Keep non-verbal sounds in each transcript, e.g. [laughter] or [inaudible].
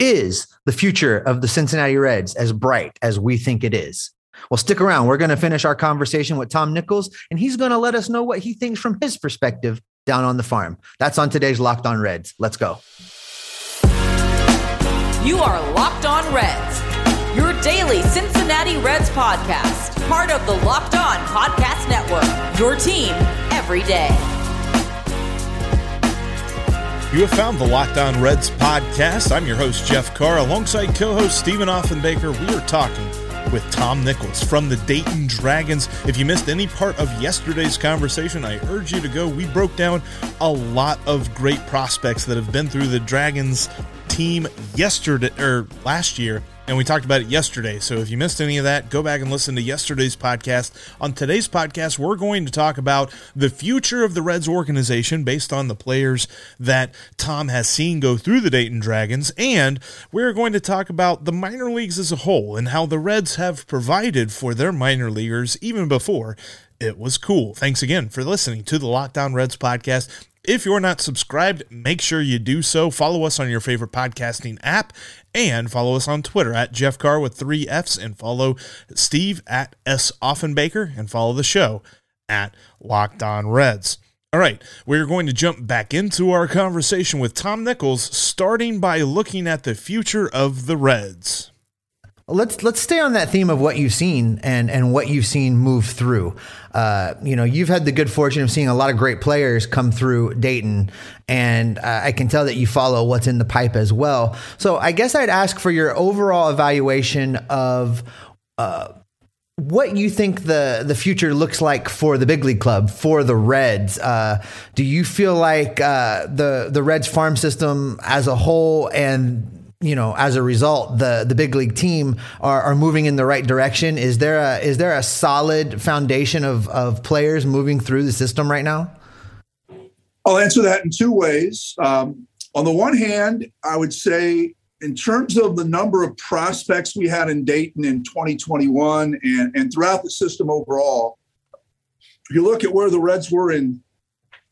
Is the future of the Cincinnati Reds as bright as we think it is? Well, stick around. We're going to finish our conversation with Tom Nichols, and he's going to let us know what he thinks from his perspective down on the farm. That's on today's Locked On Reds. Let's go. You are Locked On Reds, your daily Cincinnati Reds podcast, part of the Locked On Podcast Network, your team every day. You have found the Locked On Reds podcast. I'm your host, Jeff Carr, alongside co host Stephen Offenbaker. We are talking with Tom Nichols from the Dayton Dragons. If you missed any part of yesterday's conversation, I urge you to go. We broke down a lot of great prospects that have been through the Dragons team yesterday or last year and we talked about it yesterday. So if you missed any of that, go back and listen to yesterday's podcast. On today's podcast, we're going to talk about the future of the Reds organization based on the players that Tom has seen go through the Dayton Dragons. And we're going to talk about the minor leagues as a whole and how the Reds have provided for their minor leaguers even before it was cool. Thanks again for listening to the Locked On Reds podcast. If you're not subscribed, make sure you do so. Follow us on your favorite podcasting app and follow us on Twitter at Jeff Carr with three F's and follow Steve at S. Offenbaker and follow the show at Locked On Reds. All right, we're going to jump back into our conversation with Tom Nichols, starting by looking at the future of the Reds. Let's let's stay on that theme of what you've seen and and what you've seen move through. Uh, you know, you've had the good fortune of seeing a lot of great players come through Dayton, and uh, I can tell that you follow what's in the pipe as well. So I guess I'd ask for your overall evaluation of. Uh, what you think the the future looks like for the big league club for the Reds? Uh, do you feel like uh, the the Reds farm system as a whole and you know, as a result, the the big league team are, are moving in the right direction. Is there a is there a solid foundation of of players moving through the system right now? I'll answer that in two ways. Um, on the one hand, I would say in terms of the number of prospects we had in Dayton in 2021 and, and throughout the system overall, if you look at where the Reds were in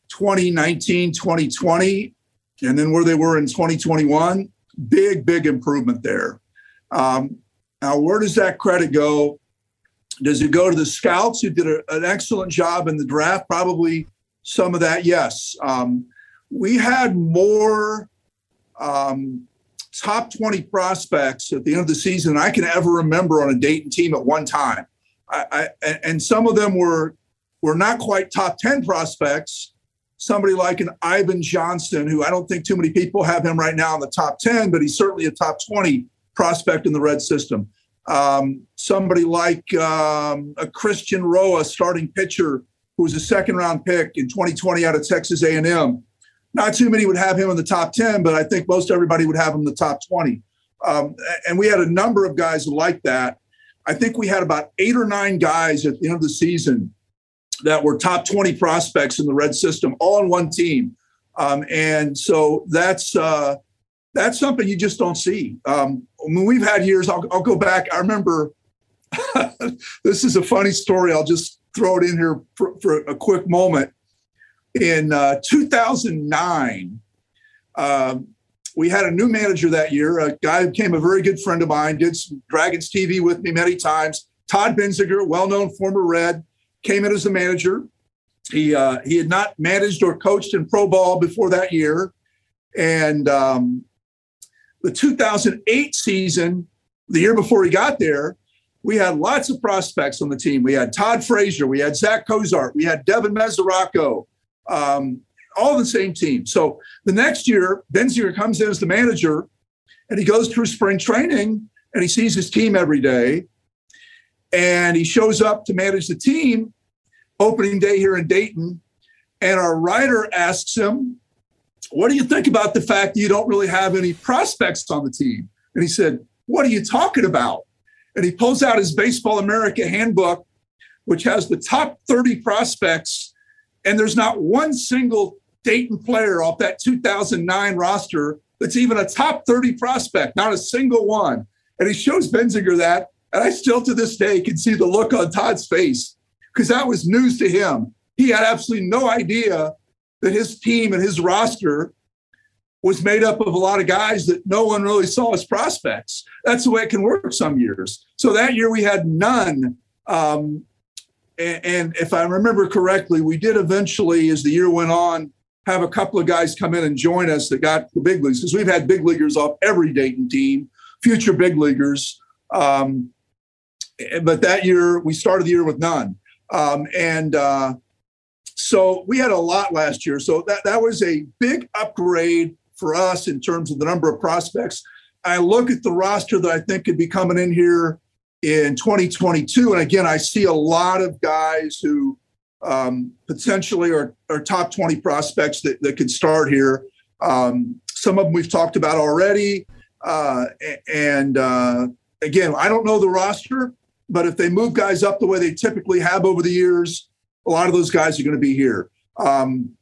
2019, 2020, and then where they were in 2021, big, big improvement there. Um, now, where does that credit go? Does it go to the scouts who did a, an excellent job in the draft? Probably some of that, yes. Um, we had more um, top 20 prospects at the end of the season I can ever remember on a Dayton team at one time. I, I, and some of them were were not quite top 10 prospects, somebody like an Ivan Johnson, who I don't think too many people have him right now in the top 10, but he's certainly a top 20 prospect in the red system. Um, somebody like um, a Christian Roa, starting pitcher, who was a second round pick in 2020 out of Texas A&M. Not too many would have him in the top 10, but I think most everybody would have him in the top 20. Um, and we had a number of guys like that. I think we had about eight or nine guys at the end of the season that were top 20 prospects in the red system all on one team. Um, and so that's uh, that's something you just don't see. Um, when we've had years I'll, I'll go back i remember [laughs] this is a funny story i'll just throw it in here for, for a quick moment. In uh, 2009 um, we had a new manager that year a guy who became a very good friend of mine did some dragons tv with me many times todd benzinger well-known former red came in as a manager. He uh, he had not managed or coached in pro ball before that year, and um, the 2008 season, the year before he got there, we had lots of prospects on the team. We had Todd Frazier, we had Zach Cozart, we had Devin Mesoraco, um, all the same team. So the next year, Benzinger comes in as the manager, and he goes through spring training, and he sees his team every day, and he shows up to manage the team opening day here in Dayton. And our writer asks him, What do you think about the fact that you don't really have any prospects on the team? And he said, What are you talking about? And he pulls out his Baseball America handbook, which has the top 30 prospects. And there's not one single Dayton player off that 2009 roster that's even a top 30 prospect, not a single one. And he shows Benzinger that. And I still to this day can see the look on Todd's face because that was news to him. He had absolutely no idea that his team and his roster was made up of a lot of guys that no one really saw as prospects. That's the way it can work some years. So that year we had none. Um, and, and, if I remember correctly, we did eventually, as the year went on, have a couple of guys come in and join us that got the big leagues because we've had big leaguers off every Dayton team, future big leaguers. Um, but that year we started the year with none. Um, and uh, so we had a lot last year. So that, that was a big upgrade for us in terms of the number of prospects. I look at the roster that I think could be coming in here in 2022. And again, I see a lot of guys who um, potentially are, are top 20 prospects that, that could start here. Um, some of them we've talked about already. Uh, and uh, again, I don't know the roster, but if they move guys up the way they typically have over the years, a lot of those guys are going to be here. Um,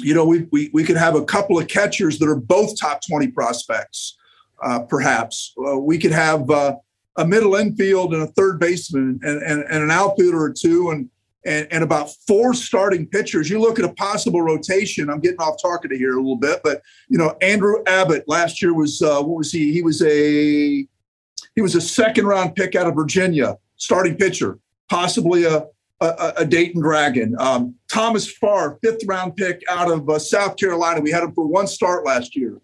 you know, we, we, we could have a couple of catchers that are both top 20 prospects, uh, perhaps. Uh, we could have uh, a middle infield and a third baseman and, and, and an outfielder or two and, and, and about four starting pitchers. You look at a possible rotation. I'm getting off target here a little bit, but, you know, Andrew Abbott last year was, uh, what was he? He was a, he was a second round pick out of Virginia, starting pitcher, possibly a, a, a Dayton Dragon. Um, Thomas Farr, fifth round pick out of uh, South Carolina. We had him for one start last year.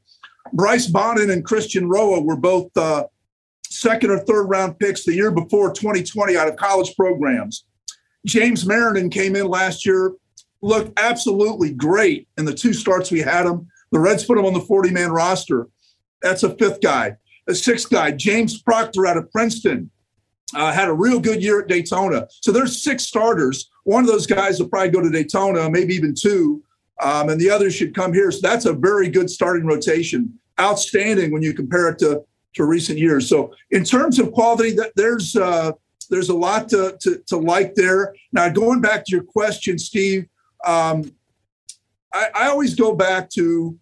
Bryce Bonnin and Christian Roa were both uh, second or third round picks the year before 2020 out of college programs. James Marinan came in last year, looked absolutely great in the two starts we had him. The Reds put him on the 40 man roster. That's a fifth guy. A sixth guy, James Proctor out of Princeton, uh, had a real good year at Daytona. So there's six starters. One of those guys will probably go to Daytona, maybe even two, um, and the others should come here. So that's a very good starting rotation. Outstanding when you compare it to to recent years. So in terms of quality, that there's uh, there's a lot to, to, to like there. Now going back to your question, Steve, um, I, I always go back to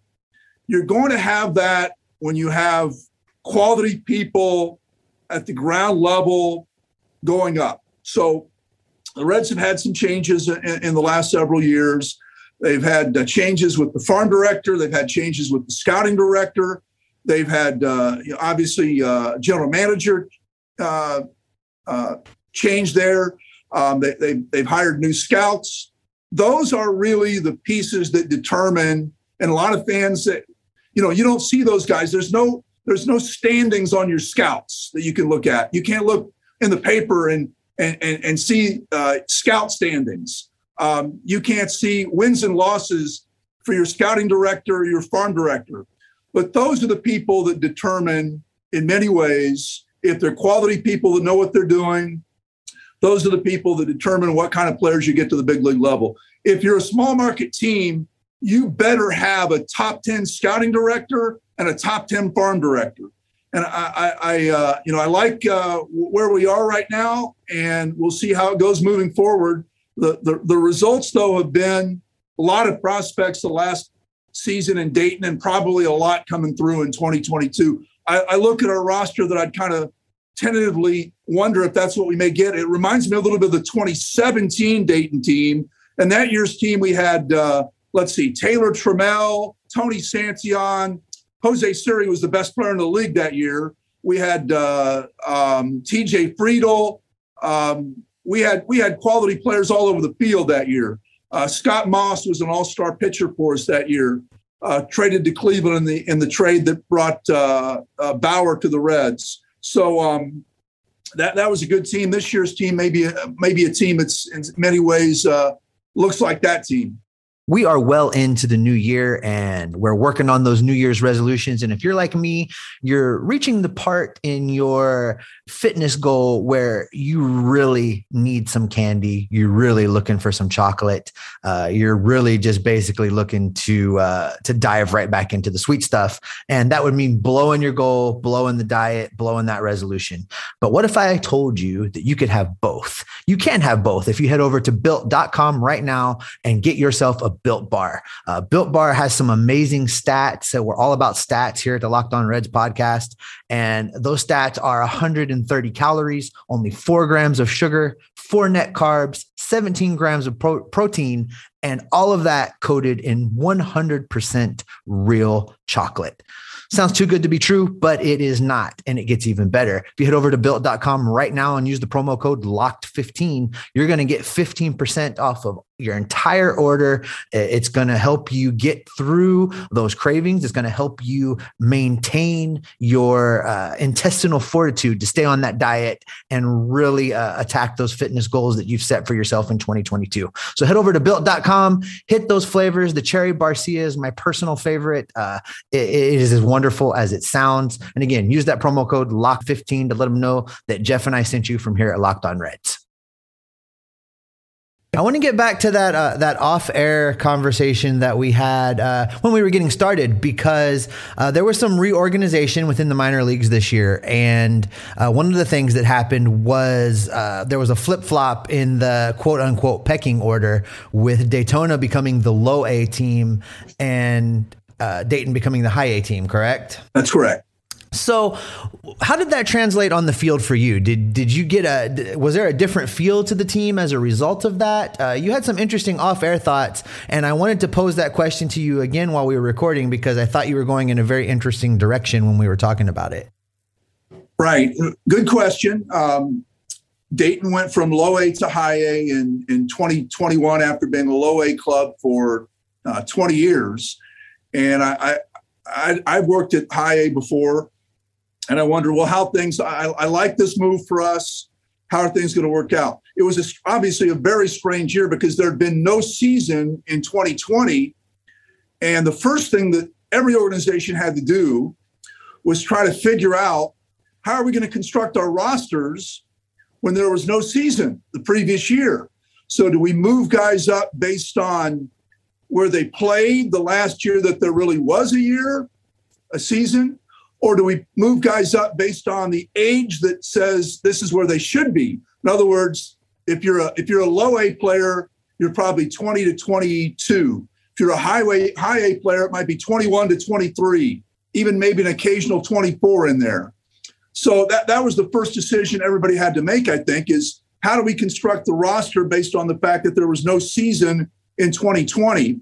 you're going to have that when you have quality people at the ground level going up. So the Reds have had some changes in, in the last several years. They've had uh, changes with the farm director. They've had changes with the scouting director. They've had uh, obviously uh, general manager uh, uh, change there. Um, they, they, they've hired new scouts. Those are really the pieces that determine. And a lot of fans that, you know, you don't see those guys. There's no there's no standings on your scouts that you can look at. You can't look in the paper and and and, and see uh, scout standings. Um, you can't see wins and losses for your scouting director or your farm director. But those are the people that determine, in many ways, if they're quality people that know what they're doing. Those are the people that determine what kind of players you get to the big league level. If you're a small market team, you better have a top 10 scouting director and a top 10 farm director. And I, I, uh, you know, I like uh, where we are right now, and we'll see how it goes moving forward. The, the, the results, though, have been a lot of prospects the last season in Dayton, and probably a lot coming through in 2022. I, I look at our roster that I'd kind of tentatively wonder if that's what we may get. It reminds me a little bit of the 2017 Dayton team. And that year's team, we had, uh, let's see, Taylor Trammell, Tony Santillan, Jose Siri was the best player in the league that year. We had uh, um, T.J. Friedl. Um, we had we had quality players all over the field that year. Uh, Scott Moss was an all-star pitcher for us that year. Uh, traded to Cleveland in the in the trade that brought uh, uh, Bauer to the Reds. So um, that that was a good team. This year's team maybe maybe a team that's in many ways uh, looks like that team we are well into the new year and we're working on those New Year's resolutions. And if you're like me, you're reaching the part in your fitness goal where you really need some candy. You're really looking for some chocolate. Uh, you're really just basically looking to uh, to dive right back into the sweet stuff. And that would mean blowing your goal, blowing the diet, blowing that resolution. But what if I told you that you could have both? You can have both if you head over to built.com right now and get yourself a Built Bar. Uh, Built Bar has some amazing stats. So we're all about stats here at the Locked On Reds podcast. And those stats are 130 calories, only four grams of sugar, four net carbs, 17 grams of pro- protein, and all of that coated in 100% real chocolate. Sounds too good to be true, but it is not. And it gets even better. If you head over to built.com right now and use the promo code LOCKED15, you're going to get 15% off of your entire order. It's going to help you get through those cravings. It's going to help you maintain your uh, intestinal fortitude to stay on that diet and really uh, attack those fitness goals that you've set for yourself in 2022. So head over to built.com, hit those flavors. The cherry barcia is my personal favorite. Uh, it, it is as wonderful as it sounds. And again, use that promo code LOCK15 to let them know that Jeff and I sent you from here at Locked On Reds. I want to get back to that uh, that off air conversation that we had uh, when we were getting started because uh, there was some reorganization within the minor leagues this year, and uh, one of the things that happened was uh, there was a flip flop in the quote unquote pecking order with Daytona becoming the low A team and uh, Dayton becoming the high A team. Correct? That's correct. So, how did that translate on the field for you? Did did you get a was there a different feel to the team as a result of that? Uh, you had some interesting off air thoughts, and I wanted to pose that question to you again while we were recording because I thought you were going in a very interesting direction when we were talking about it. Right, good question. Um, Dayton went from low A to high A in in 2021 after being a low A club for uh, 20 years, and I, I I've worked at high A before and I wonder, well, how things, I, I like this move for us. How are things going to work out? It was a, obviously a very strange year because there had been no season in 2020. And the first thing that every organization had to do was try to figure out how are we going to construct our rosters when there was no season the previous year? So, do we move guys up based on where they played the last year that there really was a year, a season? Or do we move guys up based on the age that says this is where they should be? In other words, if you're a if you're a low A player, you're probably 20 to 22. If you're a highway high A player, it might be 21 to 23, even maybe an occasional 24 in there. So that that was the first decision everybody had to make, I think, is how do we construct the roster based on the fact that there was no season in 2020?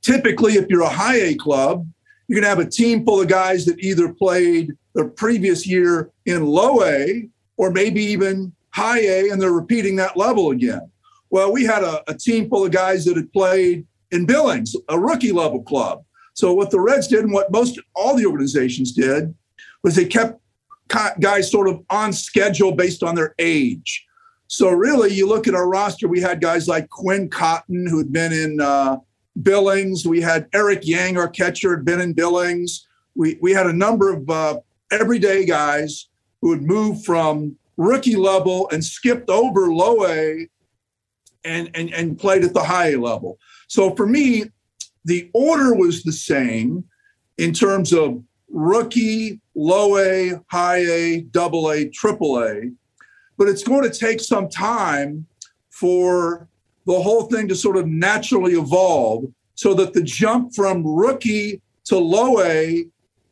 Typically, if you're a high A club, going to have a team full of guys that either played the previous year in low A or maybe even high A, and they're repeating that level again. Well, we had a, a team full of guys that had played in Billings, a rookie level club. So what the Reds did, and what most all the organizations did, was they kept guys sort of on schedule based on their age. So really, you look at our roster, we had guys like Quin Cotton, who had been in uh, Billings. We had Eric Yang, our catcher, had been in Billings. We we had a number of uh, everyday guys who had moved from rookie level and skipped over low A and, and, and played at the high A level. So for me, the order was the same in terms of rookie, low A, high A, double A, triple A. But it's going to take some time for the whole thing to sort of naturally evolve so that the jump from rookie to low A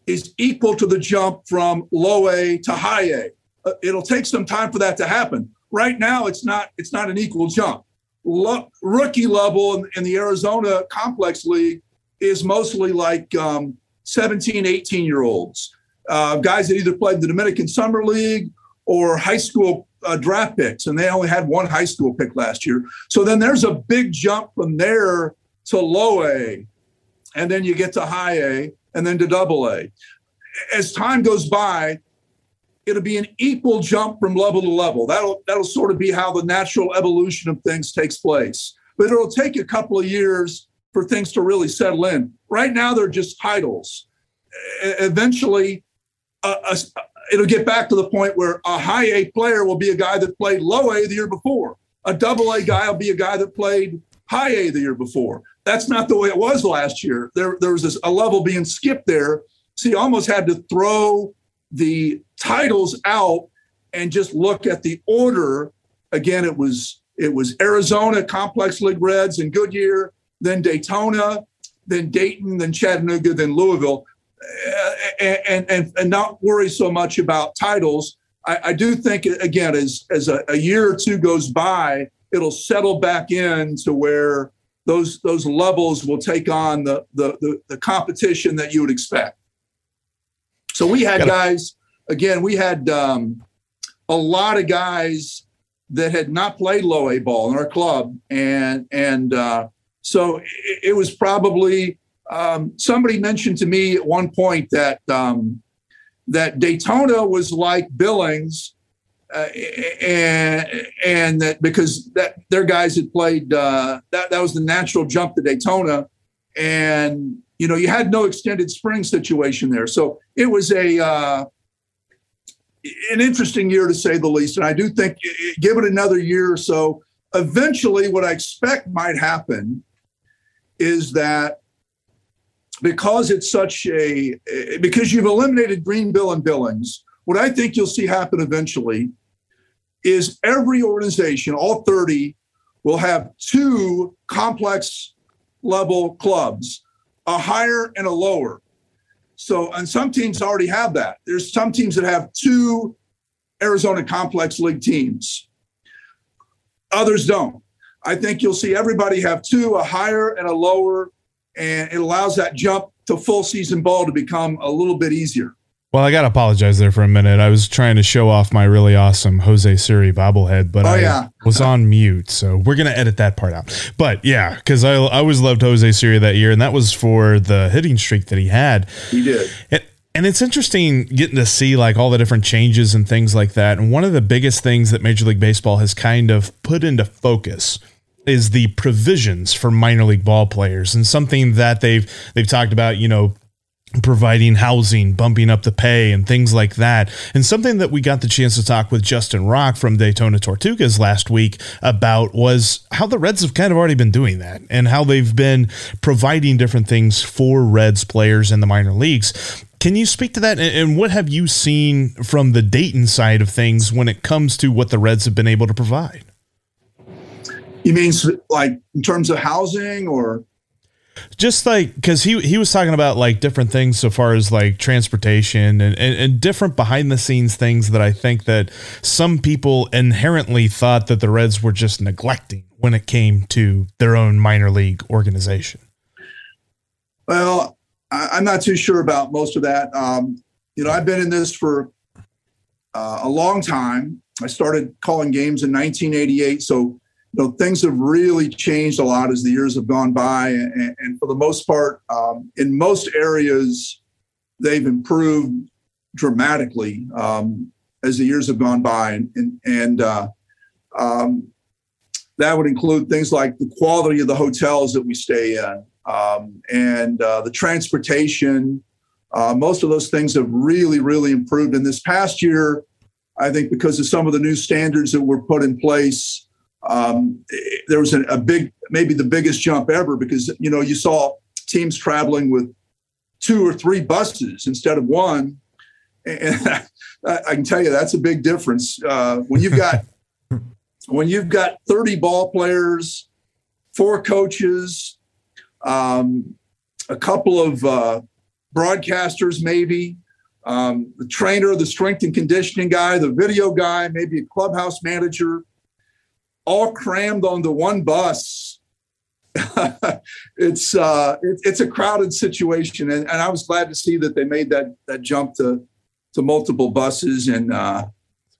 is equal to the jump from low A to high A. Uh, it'll take some time for that to happen. Right now, it's not it's not an equal jump. Lo- rookie level in, in, the Arizona Complex League is mostly like um, 17, 18 year olds, uh, guys that either played the Dominican Summer League or high school uh, draft picks, and they only had one high school pick last year. So then there's a big jump from there to low A, and then you get to high A, and then to double A. As time goes by, it'll be an equal jump from level to level. That'll that'll sort of be how the natural evolution of things takes place. But it'll take a couple of years for things to really settle in. Right now, they're just titles. Eventually, a, a, it'll get back to the point where a high A player will be a guy that played low A the year before. A double A guy will be a guy that played high A the year before. That's not the way it was last year. There, there was this, a level being skipped there. So you almost had to throw the titles out and just look at the order. Again, it was it was Arizona Complex League Reds and Goodyear, then Daytona, then Dayton, then Chattanooga, then Louisville, and, and, and not worry so much about titles. I, I do think, again, as, as a, a year or two goes by, it'll settle back in to where those those levels will take on the the, the, the competition that you would expect. So we had guys again. We had um, a lot of guys that had not played low A ball in our club, and and uh, so it, it, was probably um, somebody mentioned to me at one point that um, that Daytona was like Billings uh, and and that because that their guys had played uh, that that was the natural jump to Daytona, and you know you had no extended spring situation there, so it was a uh, an interesting year to say the least. And I do think give it another year or so, eventually, what I expect might happen is that because it's such a because you've eliminated Greenville and Billings what I think you'll see happen eventually is every organization, all 30, will have two complex level clubs, a higher and a lower. So, and some teams already have that. There's some teams that have two Arizona Complex League teams, others don't. I think you'll see everybody have two, a higher and a lower, and it allows that jump to full season ball to become a little bit easier. Well, I got to apologize there for a minute. I was trying to show off my really awesome Jose Siri bobblehead, but oh, I yeah. was on mute. So we're going to edit that part out. But yeah, because I, I always loved Jose Siri that year, and that was for the hitting streak that he had. He did. And, and it's interesting getting to see like all the different changes and things like that. And one of the biggest things that Major League Baseball has kind of put into focus is the provisions for minor league ball players and something that they've they've talked about, you know, providing housing, bumping up the pay, and things like that. And something that we got the chance to talk with Justin Rock from Daytona Tortugas last week about was how the Reds have kind of already been doing that and how they've been providing different things for Reds players in the minor leagues. Can you speak to that? And what have you seen from the Dayton side of things when it comes to what the Reds have been able to provide? You mean like in terms of housing or? just like because he he was talking about like different things so far as like transportation and, and, and different behind the scenes things that I think that some people inherently thought that the Reds were just neglecting when it came to their own minor league organization. Well, I, am not too sure about most of that. Um, you know, I've been in this for uh, a long time. I started calling games in 1988, so you know, things have really changed a lot as the years have gone by, and, and for the most part, um, in most areas, they've improved dramatically um, as the years have gone by, and and, and uh, um, that would include things like the quality of the hotels that we stay in, um, and uh, the transportation. Uh, most of those things have really, really improved. In this past year, I think because of some of the new standards that were put in place um, there was a, a, big, maybe the biggest jump ever because you know you saw teams traveling with two or three buses instead of one, and [laughs] I can tell you that's a big difference uh, when you've got [laughs] when you've got thirty ball players, four coaches, um, a couple of uh, broadcasters, maybe. Um, the trainer, the strength and conditioning guy, the video guy, maybe a clubhouse manager, all crammed onto one bus. [laughs] it's uh, it, it's a crowded situation, and, and, I was glad to see that they made that that jump to to multiple buses, and uh,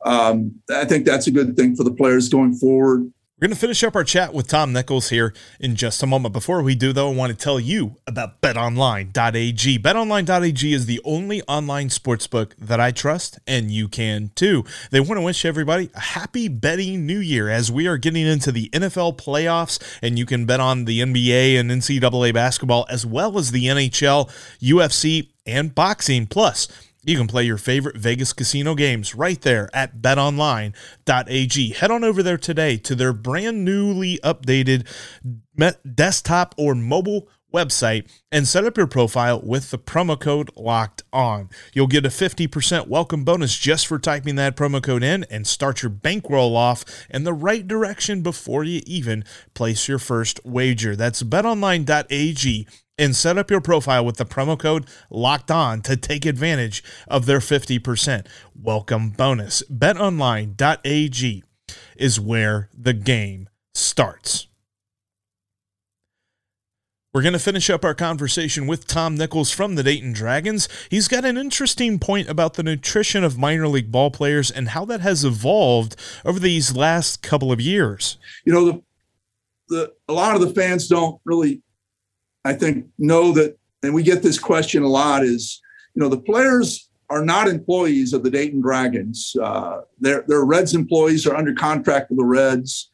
um, I think that's a good thing for the players going forward. We're going to finish up our chat with Tom Nichols here in just a moment. Before we do, though, I want to tell you about betonline.ag. Betonline.ag is the only online sportsbook that I trust, and you can too. They want to wish everybody a happy betting new year as we are getting into the NFL playoffs, and you can bet on the NBA and NCAA basketball, as well as the NHL, UFC, and boxing. Plus, you can play your favorite Vegas casino games right there at betonline.ag. Head on over there today to their brand newly updated desktop or mobile website and set up your profile with the promo code locked on. You'll get a 50% welcome bonus just for typing that promo code in and start your bankroll off in the right direction before you even place your first wager. That's betonline.ag and set up your profile with the promo code locked on to take advantage of their 50% welcome bonus. BetOnline.ag is where the game starts. We're going to finish up our conversation with Tom Nichols from the Dayton Dragons. He's got an interesting point about the nutrition of minor league ball players and how that has evolved over these last couple of years. You know, the, the a lot of the fans don't really, I think, know that, and we get this question a lot. Is you know the players are not employees of the Dayton Dragons. Uh, they're, they're Reds employees, are under contract with the Reds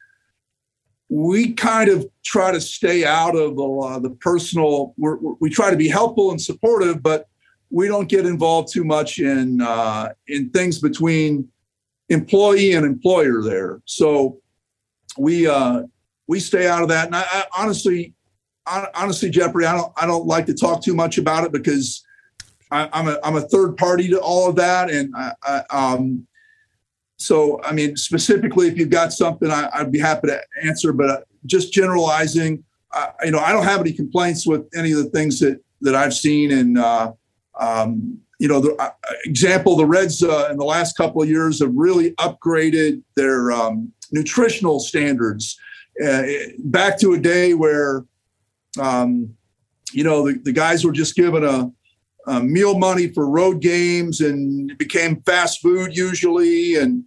we kind of try to stay out of uh, the personal. We're, we try to be helpful and supportive, but we don't get involved too much in uh, in things between employee and employer there. So we uh, we stay out of that. And I, I honestly, honestly, Jeffrey, I don't I don't like to talk too much about it because I, am a I'm a third party to all of that, and I, I um, so, I mean, specifically, if you've got something, I, would be happy to answer. But uh, just generalizing, uh, you know, I don't have any complaints with any of the things that that I've seen. And uh, um, you know, the uh, example, the Reds uh, in the last couple of years have really upgraded their um, nutritional standards uh, back to a day where, um, you know, the, the guys were just given a uh, meal money for road games and it became fast food usually. And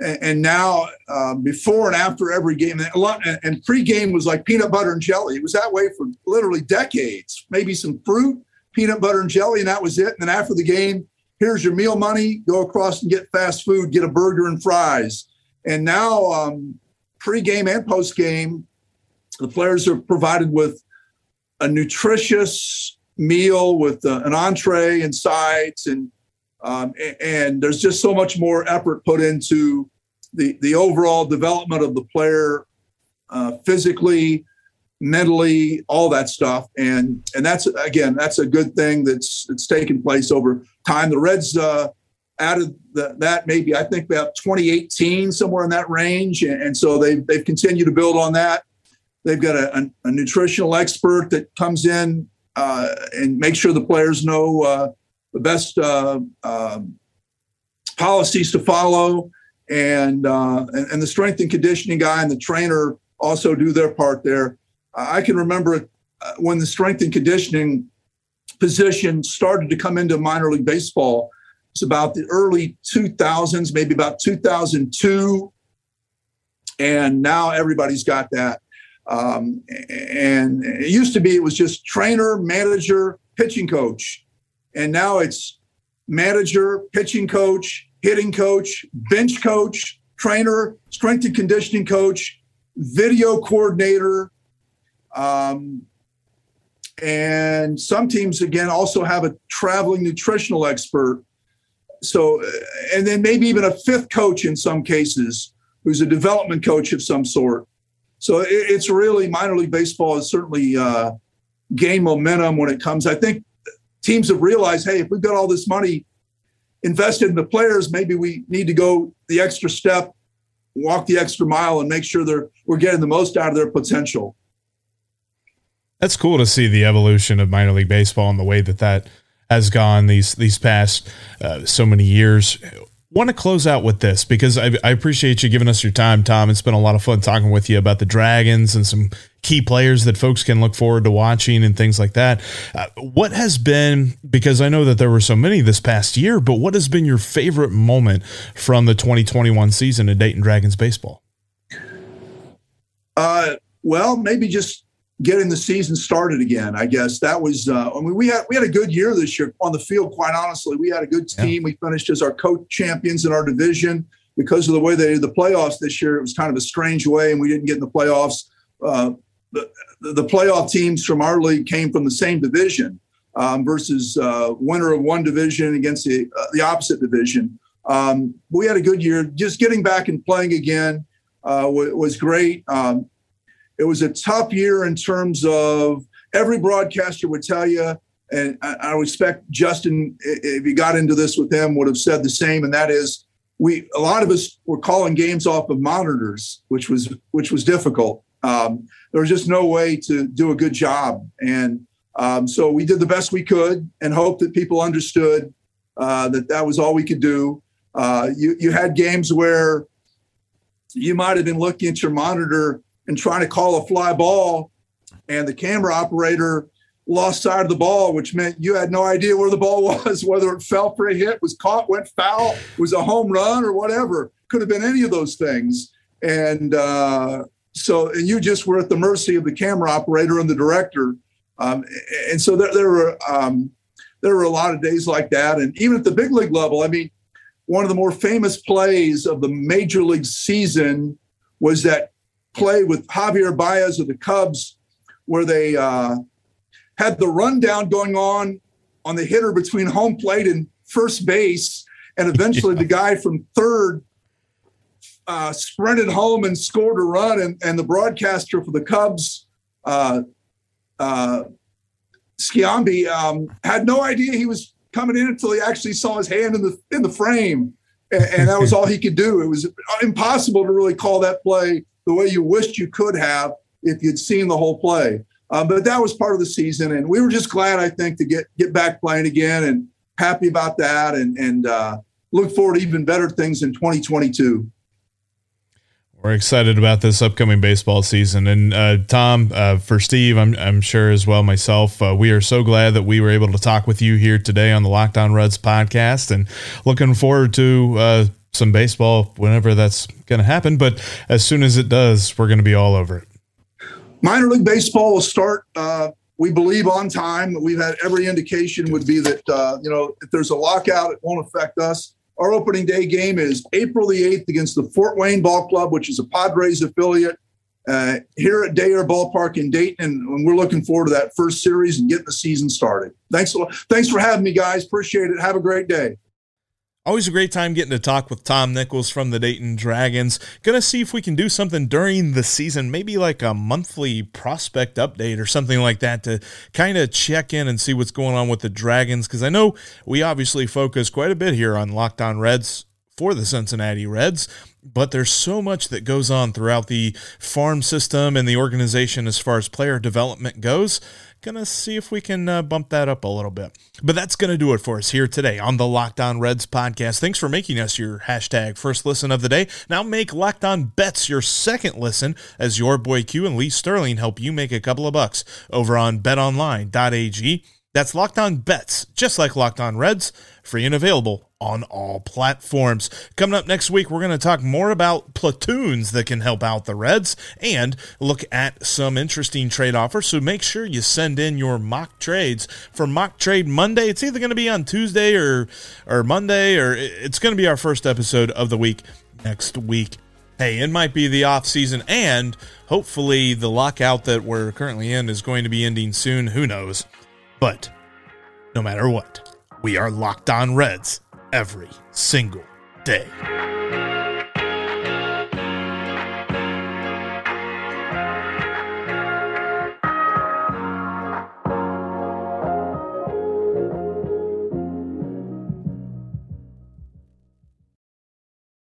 and now uh, before and after every game and a lot and pre-game was like peanut butter and jelly. It was that way for literally decades. Maybe some fruit peanut butter and jelly and that was it. And then after the game here's your meal money. Go across and get fast food get a burger and fries. And now um, pre-game and post-game the players are provided with a nutritious meal with uh, an entree and sides and um, and there's just so much more effort put into the the overall development of the player uh, physically mentally all that stuff. And and that's again that's a good thing that's that's taken place over time. The reds uh, added the, that maybe i think about 2018 somewhere in that range. And, and so they've, they've continued to build on that they've got a, a, a nutritional expert that comes in uh, and make sure the players know uh, the best uh, um, policies to follow. And, and, and the strength and conditioning guy and the trainer also do their part there. I can remember when the strength and conditioning position started to come into minor league baseball. It's about the early 2000s, maybe about 2002. And now everybody's got that. Um, and it used to be it was just trainer, manager, pitching coach. And now it's manager, pitching coach, hitting coach, bench coach, trainer, strength and conditioning coach, video coordinator. Um, and some teams, again, also have a traveling nutritional expert. So, and then maybe even a fifth coach in some cases who's a development coach of some sort. So it, it's really minor league baseball has certainly uh, gained momentum when it comes. I think teams have realized, hey, if we've got all this money invested in the players, maybe we need to go the extra step, walk the extra mile, and make sure they're we're getting the most out of their potential. That's cool to see the evolution of minor league baseball and the way that that has gone these these past uh, so many years want to close out with this because I, I, appreciate you giving us your time, Tom. It's been a lot of fun talking with you about the Dragons and some key players that folks can look forward to watching and things like that. Uh, what has been, because I know that there were so many this past year, but what has been your favorite moment from the 2021 season of Dayton Dragons baseball? Uh, well, maybe just getting the season started again. I guess that was. Uh, I mean, we had we had a good year this year on the field. Quite honestly, we had a good team. Yeah. We finished as our co-champions in our division because of the way they did the playoffs this year. It was kind of a strange way, and we didn't get in the playoffs. Uh, the, the playoff teams from our league came from the same division um, versus uh, winner of one division against the uh, the opposite division. Um, we had a good year. Just getting back and playing again uh, w- was great. Um, it was a tough year in terms of every broadcaster would tell you, and I, respect Justin if he got into this with them would have said the same, and that is we a lot of us were calling games off of monitors, which was which was difficult. Um, there was just no way to do a good job, and um, so we did the best we could and hoped that people understood uh, that that was all we could do. Uh, you you had games where you might have been looking at your monitor and trying to call a fly ball, and the camera operator lost sight of the ball, which meant you had no idea where the ball [laughs] was, whether it fell for a hit, was caught, went foul, was a home run, or whatever. Could have been any of those things. And uh, so, and you just were at the mercy of the camera operator and the director. Um, and so there, there were um, there were a lot of days like that. And even at the big league level, I mean, one of the more famous plays of the major league season was that play with Javier Baez of the Cubs, where they uh, had the rundown going on on the hitter between home plate and first base. And eventually the guy from third uh, sprinted home and scored a run. And, and the broadcaster for the Cubs, uh, uh, Sciambi, um, had no idea he was coming in until he actually saw his hand in the in the frame, and, and that was all he could do. It was impossible to really call that play the way you wished you could have if you'd seen the whole play. Um, but that was part of the season, and we were just glad, I think, to get get back playing again, and happy about that, and and uh, look forward to even better things in 2022. We're excited about this upcoming baseball season, and uh, Tom, uh, for Steve, I'm I'm sure as well myself. Uh, we are so glad that we were able to talk with you here today on the Locked On Reds podcast, and looking forward to uh, some baseball whenever that's going to happen. But as soon as it does, we're going to be all over it. Minor league baseball will start. Uh, we believe on time. We've had every indication would be that uh, you know if there's a lockout, it won't affect us. Our opening day game is April the 8th against the Fort Wayne Ball Club, which is a Padres affiliate uh, here at Day Air Ballpark in Dayton. And we're looking forward to that first series and getting the season started. Thanks, a lot. thanks for having me, guys. Appreciate it. Have a great day. Always a great time getting to talk with Tom Nichols from the Dayton Dragons. Gonna see if we can do something during the season, maybe like a monthly prospect update or something like that to kind of check in and see what's going on with the Dragons. Because I know we obviously focus quite a bit here on Locked On Reds for the Cincinnati Reds, but there's so much that goes on throughout the farm system and the organization as far as player development goes Gonna see if we can uh, bump that up a little bit. But that's gonna do it for us here today on the Locked On Reds podcast. Thanks for making us your hashtag first listen of the day. Now make Locked On Bets your second listen as your boy Q and Lee Sterling help you make a couple of bucks over on betonline.ag. That's Locked On Bets, just like Locked On Reds, free and available on all platforms. Coming up next week, we're going to talk more about platoons that can help out the Reds and look at some interesting trade offers. So make sure you send in your mock trades for Mock Trade Monday. It's either going to be on Tuesday or or Monday, or it's going to be our first episode of the week next week. Hey, it might be the off season, and hopefully the lockout that we're currently in is going to be ending soon. Who knows? But no matter what, we are locked on Reds every single day.